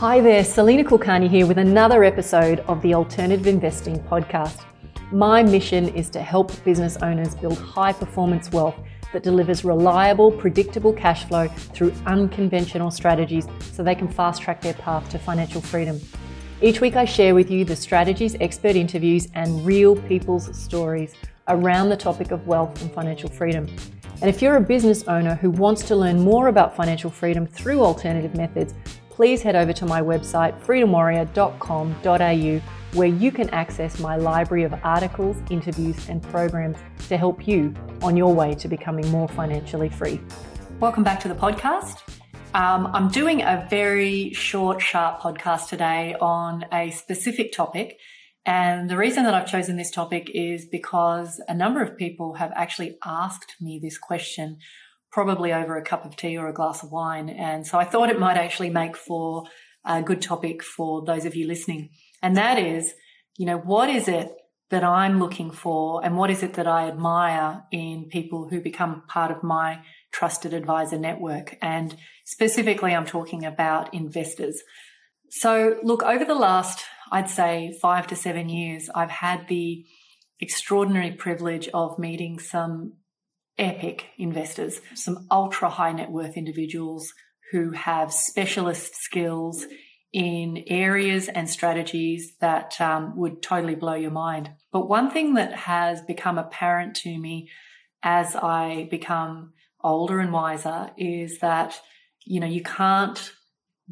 Hi there, Salena Kulkarni here with another episode of the Alternative Investing Podcast. My mission is to help business owners build high performance wealth that delivers reliable, predictable cash flow through unconventional strategies so they can fast track their path to financial freedom. Each week, I share with you the strategies, expert interviews, and real people's stories around the topic of wealth and financial freedom. And if you're a business owner who wants to learn more about financial freedom through alternative methods, please head over to my website, freedomwarrior.com.au, where you can access my library of articles, interviews, and programs to help you on your way to becoming more financially free. Welcome back to the podcast. Um, I'm doing a very short, sharp podcast today on a specific topic. And the reason that I've chosen this topic is because a number of people have actually asked me this question, probably over a cup of tea or a glass of wine. And so I thought it might actually make for a good topic for those of you listening. And that is, you know, what is it that I'm looking for and what is it that I admire in people who become part of my trusted advisor network? And specifically, I'm talking about investors. So look, over the last, I'd say five to seven years, I've had the extraordinary privilege of meeting some epic investors, some ultra high net worth individuals who have specialist skills in areas and strategies that um, would totally blow your mind. But one thing that has become apparent to me as I become older and wiser is that, you know, you can't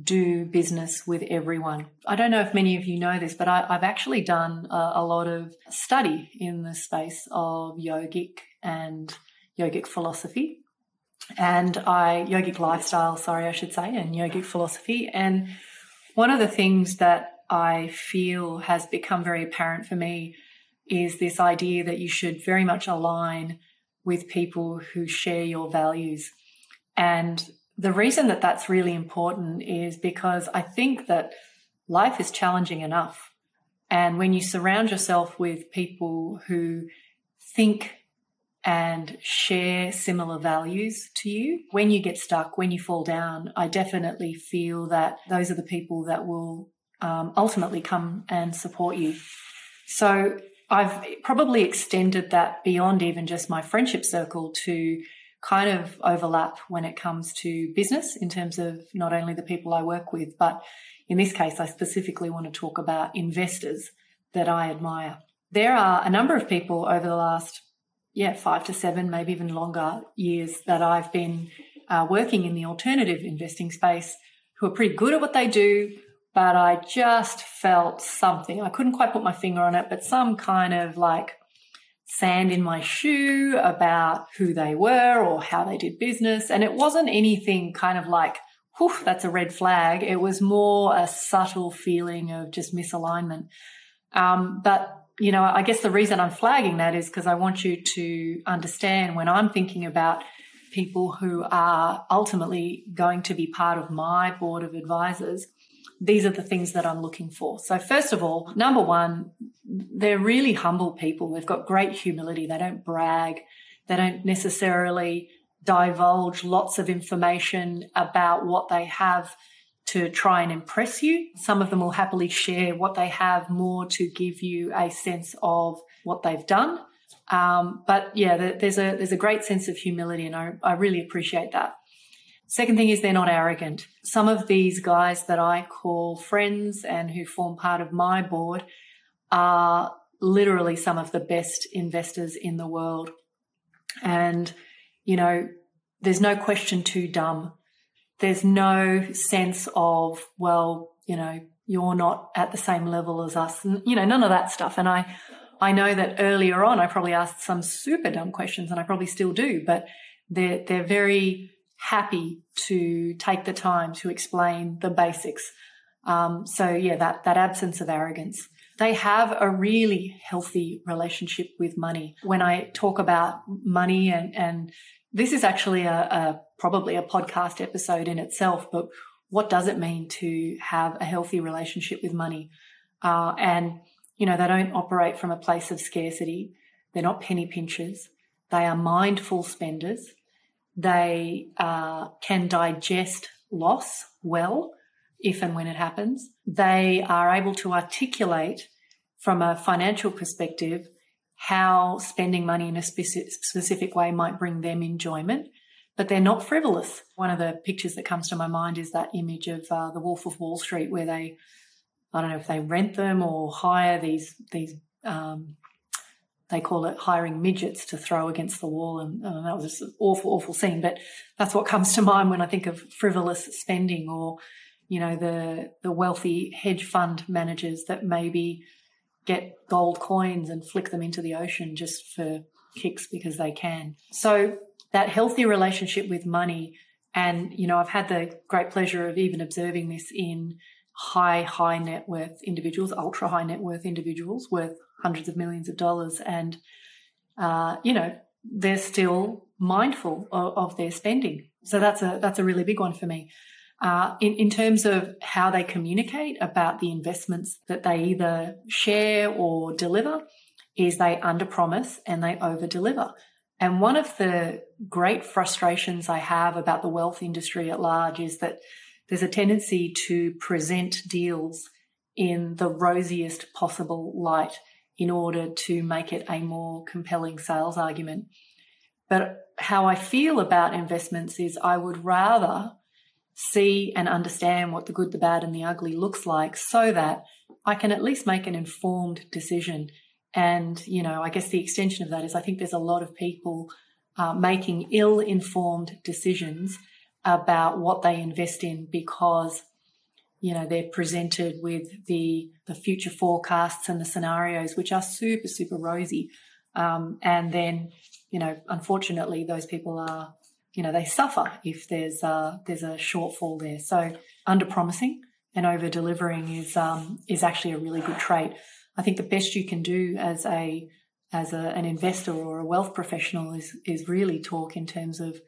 do business with everyone. I don't know if many of you know this, but I, have actually done a, a, lot of study in the space of yogic and yogic philosophy and I yogic lifestyle, sorry, I should say, and yogic philosophy. And one of the things that I feel has become very apparent for me is this idea that you should very much align with people who share your values. And the reason that that's really important is because I think that life is challenging enough. And when you surround yourself with people who think and share similar values to you. When you get stuck, when you fall down, I definitely feel that those are the people that will um, ultimately come and support you. So I've probably extended that beyond even just my friendship circle to kind of overlap when it comes to business in terms of not only the people I work with, but in this case, I specifically want to talk about investors that I admire. There are a number of people over the last yeah, five to seven, maybe even longer years that I've been uh, working in the alternative investing space who are pretty good at what they do, but I just felt something. I couldn't quite put my finger on it, but some kind of like sand in my shoe about who they were or how they did business. And it wasn't anything kind of like, whew, that's a red flag. It was more a subtle feeling of just misalignment. Um, but you know, I guess the reason I'm flagging that is because I want you to understand when I'm thinking about people who are ultimately going to be part of my board of advisors, these are the things that I'm looking for. So, first of all, number one, they're really humble people. They've got great humility. They don't brag. They don't necessarily divulge lots of information about what they have to try and impress you. Some of them will happily share what they have more to give you a sense of what they've done. Um, but yeah, there's a there's a great sense of humility, and I, I really appreciate that. Second thing is they're not arrogant. Some of these guys that I call friends and who form part of my board are literally some of the best investors in the world. And, you know, there's no question too dumb there's no sense of, well, you know, you're not at the same level as us. And, you know, none of that stuff. And I, I know that earlier on, I probably asked some super dumb questions and I probably still do, but they're, they're very happy to take the time to explain the basics. Um, so yeah, that, that absence of arrogance. They have a really healthy relationship with money. When I talk about money and, and this is actually a, a probably a podcast episode in itself, but what does it mean to have a healthy relationship with money? Uh, and, you know, they don't operate from a place of scarcity. They're not penny pinchers. They are mindful spenders. They uh, can digest loss well. if and when it happens. They are able to articulate from a financial perspective how spending money in a specific way might bring them enjoyment, but they're not frivolous. One of the pictures that comes to my mind is that image of uh, the Wolf of Wall Street, where they, I don't know if they rent them or hire these these. Um, they call it hiring midgets to throw against the wall, and uh, that was just an awful, awful scene. But that's what comes to mind when I think of frivolous spending, or you know, the the wealthy hedge fund managers that maybe get gold coins and flick them into the ocean just for kicks because they can. So that healthy relationship with money, and you know, I've had the great pleasure of even observing this in high, high net worth individuals, ultra high net worth individuals worth hundreds of millions of dollars, and uh, you know, they're still mindful of, of, their spending. So that's a that's a really big one for me. Uh, in, in terms of how they communicate about the investments that they either share or deliver, is they under promise and they over deliver. And one of the great frustrations I have about the wealth industry at large is that there's a tendency to present deals in the rosiest possible light in order to make it a more compelling sales argument. But how I feel about investments is I would rather see and understand what the good, the bad, and the ugly looks like so that I can at least make an informed decision. And, you know, I guess the extension of that is I think there's a lot of people uh, making ill informed decisions about what they invest in because you know they're presented with the the future forecasts and the scenarios which are super super rosy um, and then you know unfortunately those people are you know they suffer if there's a, there's a shortfall there. So under promising and over delivering is um, is actually a really good trait. I think the best you can do as a as a, an investor or a wealth professional is is really talk in terms of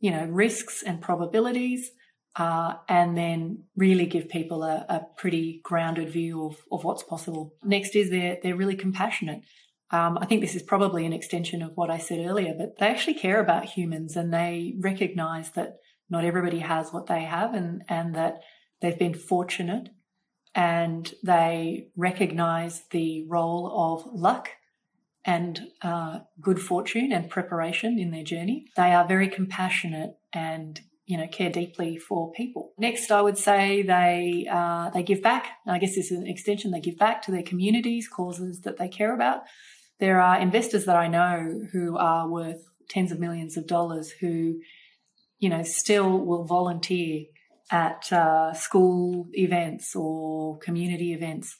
you know risks and probabilities, uh, and then really give people a, a pretty grounded view of, of what's possible. Next is they're they're really compassionate. Um, I think this is probably an extension of what I said earlier, but they actually care about humans and they recognize that not everybody has what they have and, and that they've been fortunate and they recognize the role of luck and uh, good fortune and preparation in their journey. They are very compassionate and you know care deeply for people. Next, I would say they uh, they give back. I guess this is an extension. They give back to their communities, causes that they care about. There are investors that I know who are worth tens of millions of dollars who, you know, still will volunteer at uh, school events or community events.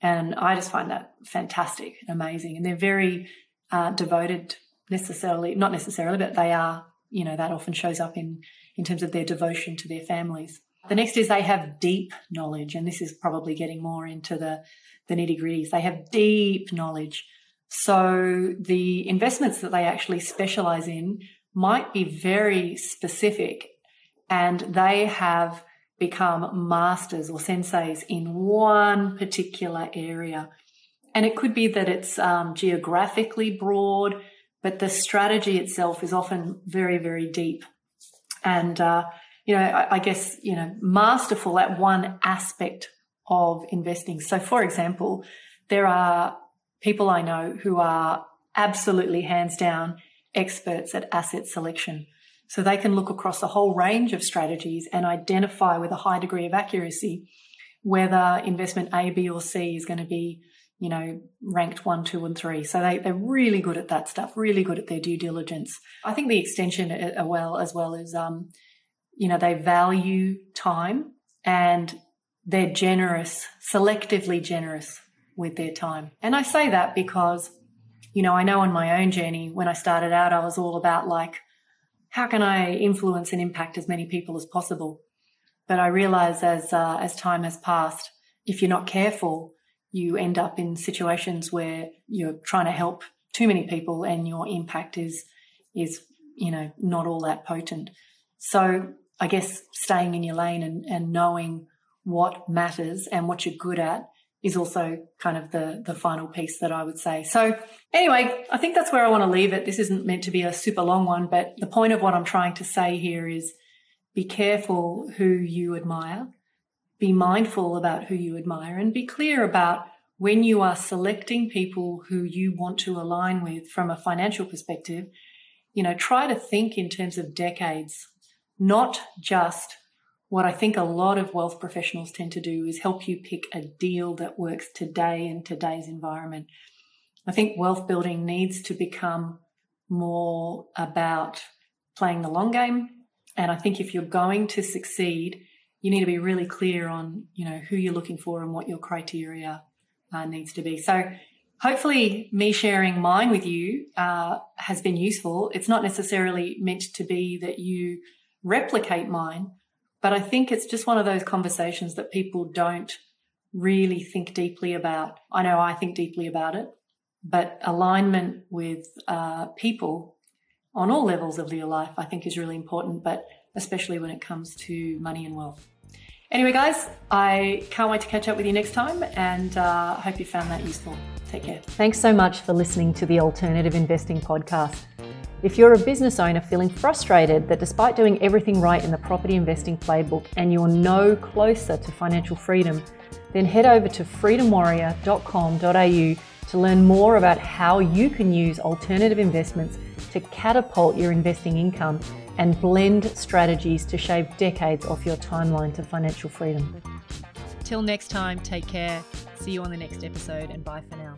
And I just find that fantastic amazing. And they're very uh, devoted, necessarily, not necessarily, but they are, you know, that often shows up in, in terms of their devotion to their families. The next is they have deep knowledge, and this is probably getting more into the, the nitty gritties. They have deep knowledge so the investments that they actually specialize in might be very specific and they have become masters or senseis in one particular area. And it could be that it's um, geographically broad, but the strategy itself is often very, very deep. And, uh, you know, I, I guess, you know, masterful at one aspect of investing. So, for example, there are people I know who are absolutely hands down experts at asset selection. So they can look across a whole range of strategies and identify with a high degree of accuracy whether investment A, B, or C is going to be, you know, ranked one, two, and three. So they, they're really good at that stuff, really good at their due diligence. I think the extension uh, uh, well as well is, um, you know, they value time and they're generous, selectively generous with their time. And I say that because, you know, I know on my own journey, when I started out, I was all about like, how can I influence and impact as many people as possible? But I realize as, uh, as time has passed, if you're not careful, you end up in situations where you're trying to help too many people and your impact is, is, you know, not all that potent. So I guess staying in your lane and, and knowing what matters and what you're good at is also kind of the the final piece that I would say. So anyway, I think that's where I want to leave it. This isn't meant to be a super long one, but the point of what I'm trying to say here is be careful who you admire be mindful about who you admire and be clear about when you are selecting people who you want to align with from a financial perspective, you know, try to think in terms of decades, not just what I think a lot of wealth professionals tend to do is help you pick a deal that works today in today's environment. I think wealth building needs to become more about playing the long game. And I think if you're going to succeed, you need to be really clear on, you know, who you're looking for and what your criteria uh, needs to be. So hopefully me sharing mine with you uh, has been useful. It's not necessarily meant to be that you replicate mine, but I think it's just one of those conversations that people don't really think deeply about. I know I think deeply about it, but alignment with uh, people on all levels of your life, I think is really important, but especially when it comes to money and wealth. Anyway, guys, I can't wait to catch up with you next time and uh, I hope you found that useful. Take care. Thanks so much for listening to the Alternative Investing Podcast. If you're a business owner feeling frustrated that despite doing everything right in the property investing playbook and you're no closer to financial freedom, then head over to freedomwarrior.com.au to learn more about how you can use alternative investments to catapult your investing income and blend strategies to shave decades off your timeline to financial freedom. Till next time, take care. See you on the next episode, and bye for now.